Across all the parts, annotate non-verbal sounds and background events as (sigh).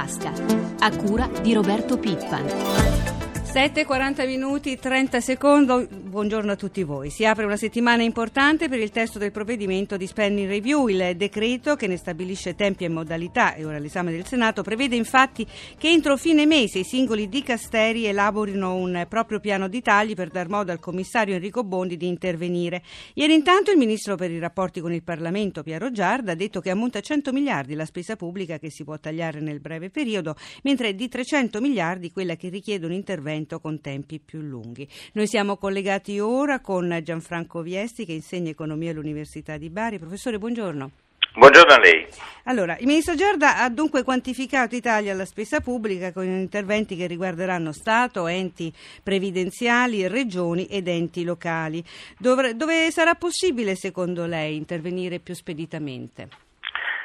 tasca, a cura di Roberto Pippan. 7.40 minuti 30 secondi, buongiorno a tutti voi. Si apre una settimana importante per il testo del provvedimento di spending review. Il decreto che ne stabilisce tempi e modalità e ora l'esame del Senato prevede infatti che entro fine mese i singoli dicasteri elaborino un proprio piano di tagli per dar modo al commissario Enrico Bondi di intervenire. Ieri intanto il ministro per i rapporti con il Parlamento Piero Giarda ha detto che ammonta a 100 miliardi la spesa pubblica che si può tagliare nel breve periodo, mentre è di 300 miliardi quella che richiede un intervento con tempi più lunghi. Noi siamo collegati ora con Gianfranco Viesti che insegna economia all'Università di Bari. Professore, buongiorno. Buongiorno a lei. Allora, il ministro Giarda ha dunque quantificato i tagli alla spesa pubblica con interventi che riguarderanno Stato, enti previdenziali, regioni ed enti locali. Dove, dove sarà possibile, secondo lei, intervenire più speditamente?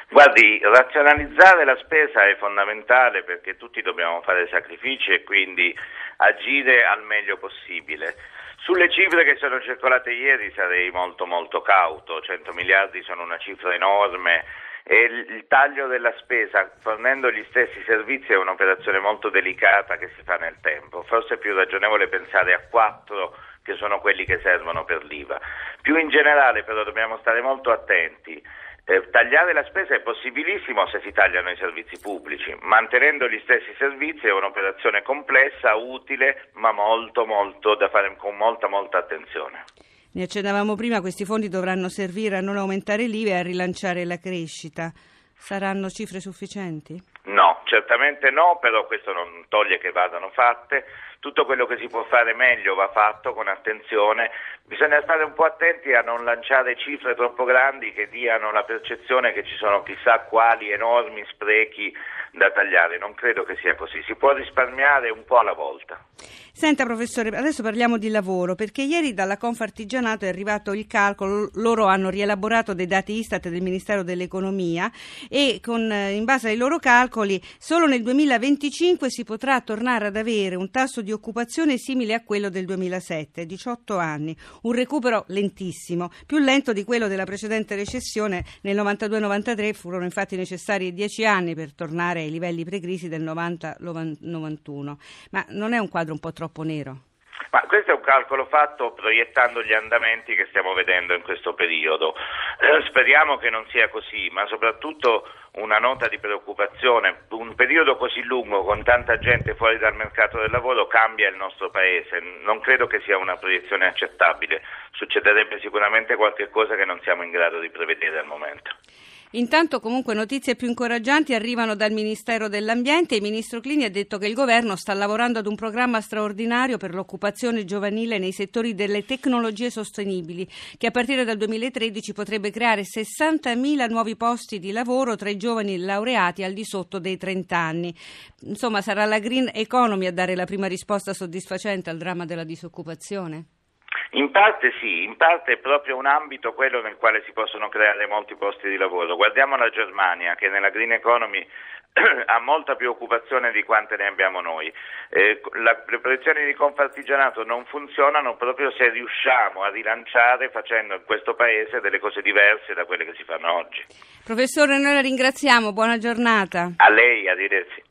Guardi, razionalizzare la spesa è fondamentale perché tutti dobbiamo fare sacrifici e quindi agire al meglio possibile. Sulle cifre che sono circolate ieri sarei molto molto cauto, 100 miliardi sono una cifra enorme e il taglio della spesa fornendo gli stessi servizi è un'operazione molto delicata che si fa nel tempo, forse è più ragionevole pensare a quattro che sono quelli che servono per l'IVA. Più in generale però dobbiamo stare molto attenti eh, tagliare la spesa è possibilissimo se si tagliano i servizi pubblici, mantenendo gli stessi servizi è un'operazione complessa, utile, ma molto, molto da fare con molta, molta attenzione. Ne accennavamo prima, questi fondi dovranno servire a non aumentare l'IVA e a rilanciare la crescita. Saranno cifre sufficienti? No, certamente no, però questo non toglie che vadano fatte. Tutto quello che si può fare meglio va fatto con attenzione. Bisogna stare un po' attenti a non lanciare cifre troppo grandi che diano la percezione che ci sono chissà quali enormi sprechi da tagliare. Non credo che sia così. Si può risparmiare un po' alla volta. Senta professore, adesso parliamo di lavoro perché ieri dalla Confartigianato è arrivato il calcolo, loro hanno rielaborato dei dati Istat del Ministero dell'Economia e con, eh, in base ai loro calcoli solo nel 2025 si potrà tornare ad avere un tasso di occupazione simile a quello del 2007, 18 anni, un recupero lentissimo, più lento di quello della precedente recessione. Nel 92-93 furono infatti necessari 10 anni per tornare ai livelli precrisi del 90-91, ma non è un quadro un po' troppo troppo nero? Ma questo è un calcolo fatto proiettando gli andamenti che stiamo vedendo in questo periodo. Eh, speriamo che non sia così, ma soprattutto una nota di preoccupazione. Un periodo così lungo con tanta gente fuori dal mercato del lavoro cambia il nostro paese. Non credo che sia una proiezione accettabile. Succederebbe sicuramente qualche cosa che non siamo in grado di prevedere al momento. Intanto comunque notizie più incoraggianti arrivano dal Ministero dell'Ambiente. Il Ministro Clini ha detto che il governo sta lavorando ad un programma straordinario per l'occupazione giovanile nei settori delle tecnologie sostenibili, che a partire dal 2013 potrebbe creare 60.000 nuovi posti di lavoro tra i giovani laureati al di sotto dei 30 anni. Insomma, sarà la green economy a dare la prima risposta soddisfacente al dramma della disoccupazione? In parte sì, in parte è proprio un ambito quello nel quale si possono creare molti posti di lavoro. Guardiamo la Germania che nella green economy (clears throat) ha molta più occupazione di quante ne abbiamo noi. Eh, la, le proiezioni di Confartigianato non funzionano proprio se riusciamo a rilanciare facendo in questo paese delle cose diverse da quelle che si fanno oggi. Professore, noi la ringraziamo, buona giornata. A lei, arrivederci.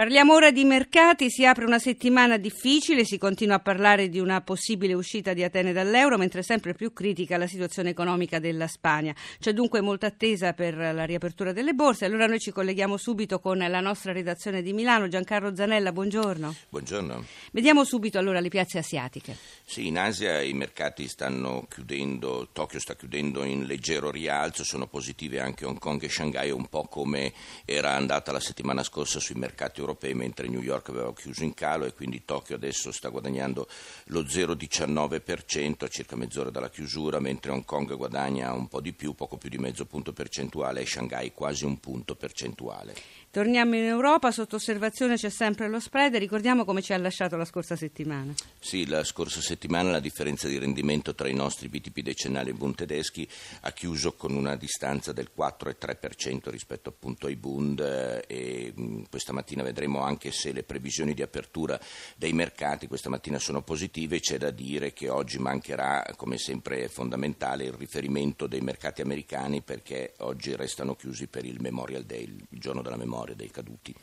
Parliamo ora di mercati, si apre una settimana difficile, si continua a parlare di una possibile uscita di Atene dall'euro, mentre è sempre più critica la situazione economica della Spagna. C'è dunque molta attesa per la riapertura delle borse. Allora noi ci colleghiamo subito con la nostra redazione di Milano. Giancarlo Zanella, buongiorno. Buongiorno. Vediamo subito allora le piazze asiatiche. Sì, in Asia i mercati stanno chiudendo, Tokyo sta chiudendo in leggero rialzo, sono positive anche Hong Kong e Shanghai, un po' come era andata la settimana scorsa sui mercati europei europei, mentre New York aveva chiuso in calo e quindi Tokyo adesso sta guadagnando lo 0,19% a circa mezz'ora dalla chiusura, mentre Hong Kong guadagna un po' di più, poco più di mezzo punto percentuale e Shanghai quasi un punto percentuale. Torniamo in Europa, sotto osservazione c'è sempre lo spread, ricordiamo come ci ha lasciato la scorsa settimana. Sì, la scorsa settimana la differenza di rendimento tra i nostri BTP decennali e Bund tedeschi ha chiuso con una distanza del 4,3% rispetto appunto ai Bund eh, e questa mattina vedremo anche se le previsioni di apertura dei mercati questa mattina sono positive, c'è da dire che oggi mancherà, come sempre fondamentale, il riferimento dei mercati americani perché oggi restano chiusi per il Memorial Day, il giorno della memoria dei caduti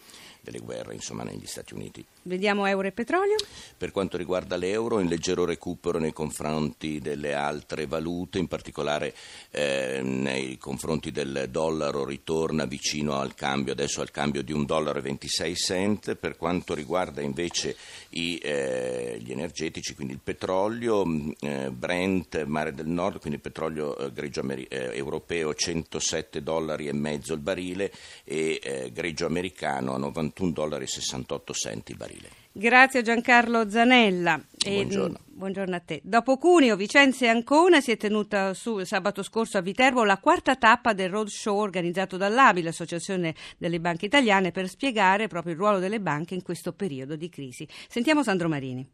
delle guerre insomma, negli Stati Uniti. Vediamo euro e petrolio. Per quanto riguarda l'euro, in leggero recupero nei confronti delle altre valute, in particolare eh, nei confronti del dollaro ritorna vicino al cambio, adesso al cambio di 1,26 dollaro. Per quanto riguarda invece i, eh, gli energetici, quindi il petrolio, mm, eh, Brent, Mare del Nord, quindi il petrolio eh, greggio ameri- eh, europeo 107 dollari e mezzo il barile e eh, greggio americano a 91 21,68 dollari il barile. Grazie a Giancarlo Zanella. Buongiorno. E, buongiorno a te. Dopo Cuneo, Vicenza e Ancona si è tenuta su, sabato scorso a Viterbo la quarta tappa del roadshow organizzato dall'ABI, l'Associazione delle Banche Italiane, per spiegare proprio il ruolo delle banche in questo periodo di crisi. Sentiamo Sandro Marini.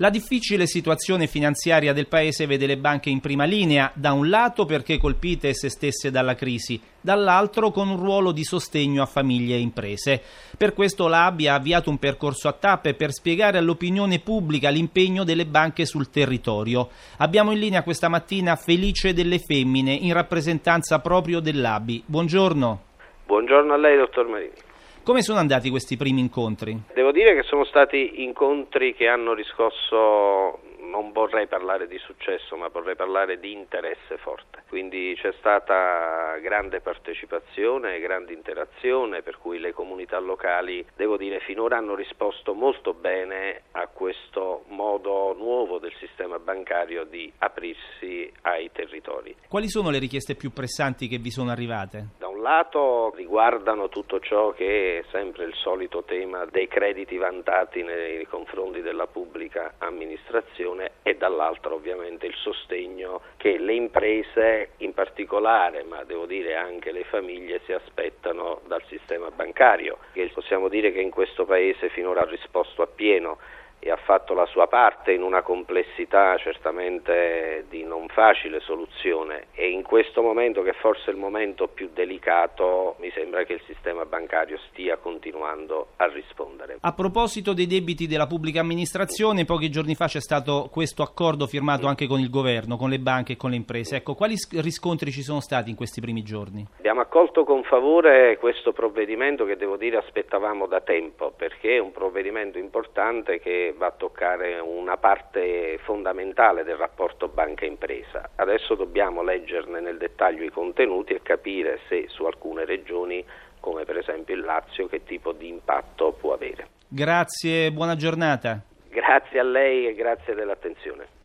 La difficile situazione finanziaria del paese vede le banche in prima linea, da un lato perché colpite esse stesse dalla crisi, dall'altro con un ruolo di sostegno a famiglie e imprese. Per questo l'ABI ha avviato un percorso a tappe per spiegare all'opinione pubblica l'impegno delle banche sul territorio. Abbiamo in linea questa mattina Felice delle Femmine, in rappresentanza proprio dell'ABI. Buongiorno. Buongiorno a lei, dottor Marini. Come sono andati questi primi incontri? Devo dire che sono stati incontri che hanno riscosso non vorrei parlare di successo, ma vorrei parlare di interesse forte. Quindi c'è stata grande partecipazione, grande interazione, per cui le comunità locali, devo dire, finora hanno risposto molto bene a questo modo nuovo del sistema bancario di aprirsi ai territori. Quali sono le richieste più pressanti che vi sono arrivate? Da un lato riguardano tutto ciò che è sempre il solito tema dei crediti vantati nei confronti della pubblica amministrazione e dall'altro ovviamente il sostegno che le imprese in particolare, ma devo dire anche le famiglie si aspettano dal sistema bancario, che possiamo dire che in questo paese finora ha risposto appieno e ha fatto la sua parte in una complessità certamente di non facile soluzione e in questo momento che forse è il momento più delicato mi sembra che il sistema bancario stia continuando a rispondere. A proposito dei debiti della pubblica amministrazione, pochi giorni fa c'è stato questo accordo firmato anche con il governo, con le banche e con le imprese. Ecco, quali riscontri ci sono stati in questi primi giorni? Abbiamo accolto con favore questo provvedimento che devo dire aspettavamo da tempo perché è un provvedimento importante che va a toccare una parte fondamentale del rapporto banca-impresa. Adesso dobbiamo leggerne nel dettaglio i contenuti e capire se su alcune regioni, come per esempio il Lazio, che tipo di impatto può avere. Grazie, buona giornata. Grazie a lei e grazie dell'attenzione.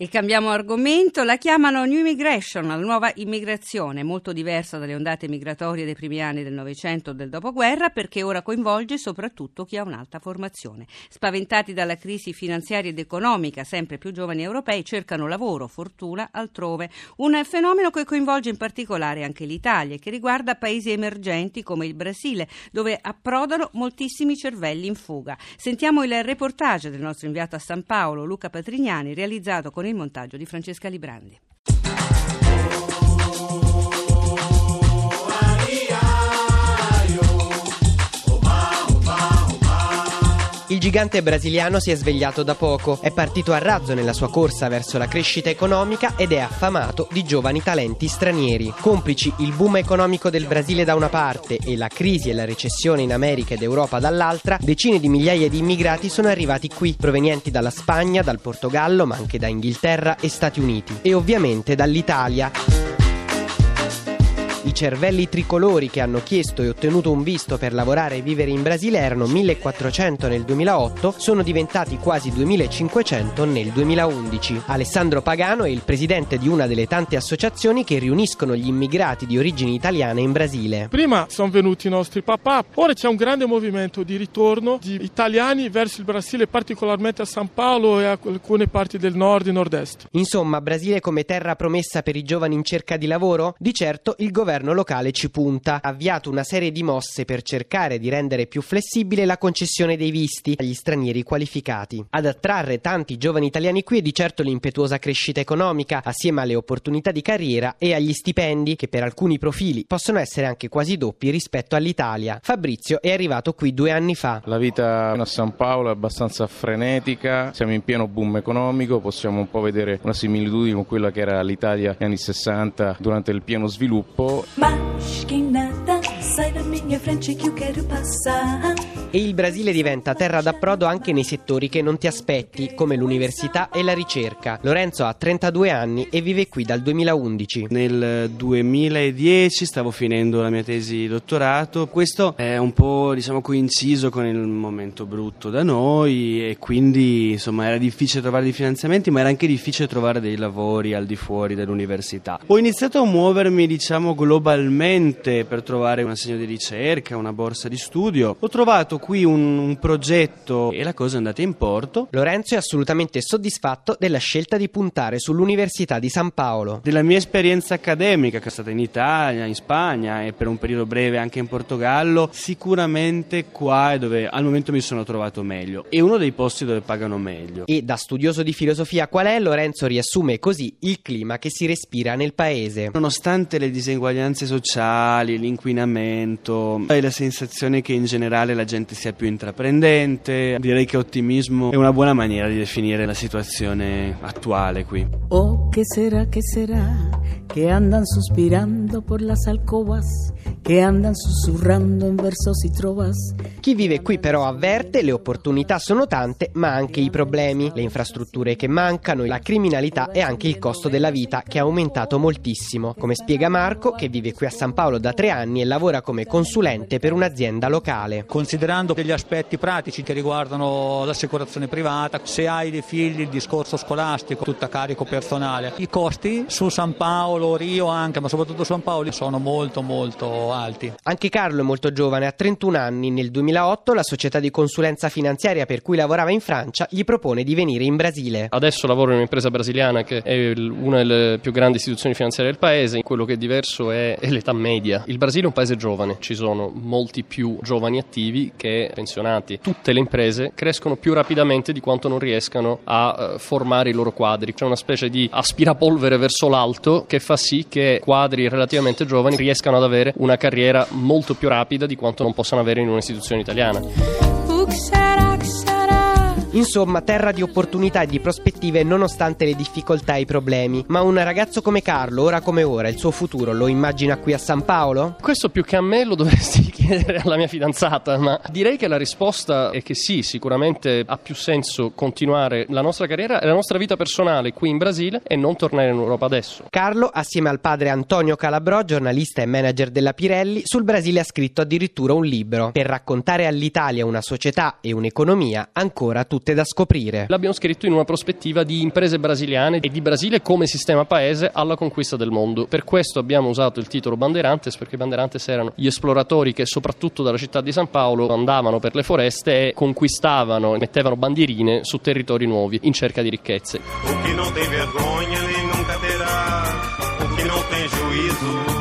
E cambiamo argomento, la chiamano New Immigration, la nuova immigrazione, molto diversa dalle ondate migratorie dei primi anni del Novecento o del dopoguerra, perché ora coinvolge soprattutto chi ha un'alta formazione. Spaventati dalla crisi finanziaria ed economica, sempre più giovani europei cercano lavoro, fortuna altrove. Un fenomeno che coinvolge in particolare anche l'Italia e che riguarda paesi emergenti come il Brasile, dove approdano moltissimi cervelli in fuga. Sentiamo il reportage del nostro inviato a San Paolo, Luca Patrignani, realizzato con il montaggio di Francesca Librandi. Il gigante brasiliano si è svegliato da poco, è partito a razzo nella sua corsa verso la crescita economica ed è affamato di giovani talenti stranieri. Complici il boom economico del Brasile da una parte e la crisi e la recessione in America ed Europa dall'altra, decine di migliaia di immigrati sono arrivati qui, provenienti dalla Spagna, dal Portogallo, ma anche da Inghilterra e Stati Uniti e ovviamente dall'Italia. I cervelli tricolori che hanno chiesto e ottenuto un visto per lavorare e vivere in Brasile erano 1400 nel 2008, sono diventati quasi 2500 nel 2011. Alessandro Pagano è il presidente di una delle tante associazioni che riuniscono gli immigrati di origini italiane in Brasile. Prima sono venuti i nostri papà, ora c'è un grande movimento di ritorno di italiani verso il Brasile, particolarmente a San Paolo e a alcune parti del nord e nord-est. Insomma, Brasile come terra promessa per i giovani in cerca di lavoro? Di certo il governo governo locale ci punta. Ha avviato una serie di mosse per cercare di rendere più flessibile la concessione dei visti agli stranieri qualificati. Ad attrarre tanti giovani italiani qui è di certo l'impetuosa crescita economica, assieme alle opportunità di carriera e agli stipendi che per alcuni profili possono essere anche quasi doppi rispetto all'Italia. Fabrizio è arrivato qui due anni fa. La vita a San Paolo è abbastanza frenetica, siamo in pieno boom economico, possiamo un po' vedere una similitudine con quella che era l'Italia negli anni 60 durante il pieno sviluppo. Mas que nada sai da minha frente que eu quero passar. E il Brasile diventa terra d'approdo anche nei settori che non ti aspetti, come l'università e la ricerca. Lorenzo ha 32 anni e vive qui dal 2011. Nel 2010 stavo finendo la mia tesi di dottorato. Questo è un po' diciamo coinciso con il momento brutto da noi e quindi insomma era difficile trovare dei finanziamenti, ma era anche difficile trovare dei lavori al di fuori dell'università. Ho iniziato a muovermi diciamo globalmente per trovare un assegno di ricerca, una borsa di studio. Ho trovato qui un, un, progetto e la cosa è andata in porto. Lorenzo è assolutamente soddisfatto della scelta di puntare sull'Università di San Paolo. Della mia esperienza accademica, che è stata in Italia, in Spagna e per un periodo breve anche in Portogallo, sicuramente qua è dove al momento mi sono trovato meglio. È uno dei posti dove pagano meglio. E da studioso di filosofia qual è, Lorenzo riassume così il clima che si respira nel paese. Nonostante le diseguaglianze sociali, l'inquinamento, hai la sensazione che in generale la gente sia più intraprendente. Direi che ottimismo è una buona maniera di definire la situazione attuale qui. Oh, che sarà, che sarà, che andan sospirando por las alcobas, che andan sussurrando in versos y trovas. Chi vive qui però avverte le opportunità sono tante, ma anche i problemi, le infrastrutture che mancano, la criminalità e anche il costo della vita che è aumentato moltissimo. Come spiega Marco, che vive qui a San Paolo da tre anni e lavora come consulente per un'azienda locale. Considerando degli aspetti pratici che riguardano l'assicurazione privata, se hai dei figli il discorso scolastico, tutto a carico personale. I costi su San Paolo, Rio anche, ma soprattutto San Paolo sono molto molto alti. Anche Carlo è molto giovane, ha 31 anni. Nel 2008 la società di consulenza finanziaria per cui lavorava in Francia gli propone di venire in Brasile. Adesso lavoro in un'impresa brasiliana che è una delle più grandi istituzioni finanziarie del paese. Quello che è diverso è, l'età media. Il Brasile è un paese giovane, ci sono molti più giovani attivi che pensionati. Tutte le imprese crescono più rapidamente di quanto non riescano a uh, formare i loro quadri. C'è una specie di aspirapolvere verso l'alto che fa sì che quadri relativamente giovani riescano ad avere una carriera molto più rapida di quanto non possano avere in un'istituzione italiana. Insomma, terra di opportunità e di prospettive nonostante le difficoltà e i problemi. Ma un ragazzo come Carlo, ora come ora, il suo futuro lo immagina qui a San Paolo? Questo più che a me lo (laughs) dovresti chiedere alla mia fidanzata, ma direi che la risposta è che sì, sicuramente ha più senso continuare la nostra carriera e la nostra vita personale qui in Brasile e non tornare in Europa adesso. Carlo, assieme al padre Antonio Calabrò, giornalista e manager della Pirelli, sul Brasile ha scritto addirittura un libro per raccontare all'Italia una società e un'economia ancora tutte tutte da scoprire. L'abbiamo scritto in una prospettiva di imprese brasiliane e di Brasile come sistema paese alla conquista del mondo. Per questo abbiamo usato il titolo Banderantes perché Banderantes erano gli esploratori che soprattutto dalla città di San Paolo andavano per le foreste e conquistavano e mettevano bandierine su territori nuovi in cerca di ricchezze. O chi non tem vergogna nunca terá, o chi non tem juízo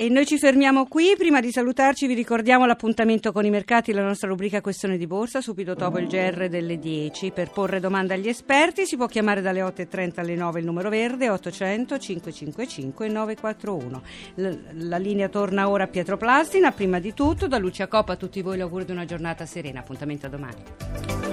E noi ci fermiamo qui. Prima di salutarci vi ricordiamo l'appuntamento con i mercati, la nostra rubrica Questione di Borsa, subito dopo il GR delle 10. Per porre domande agli esperti si può chiamare dalle 8.30 alle 9 il numero verde 800 555 941. La, la linea torna ora a Pietro Plastina. Prima di tutto, da Lucia Coppa a tutti voi l'augurio di una giornata serena. Appuntamento a domani.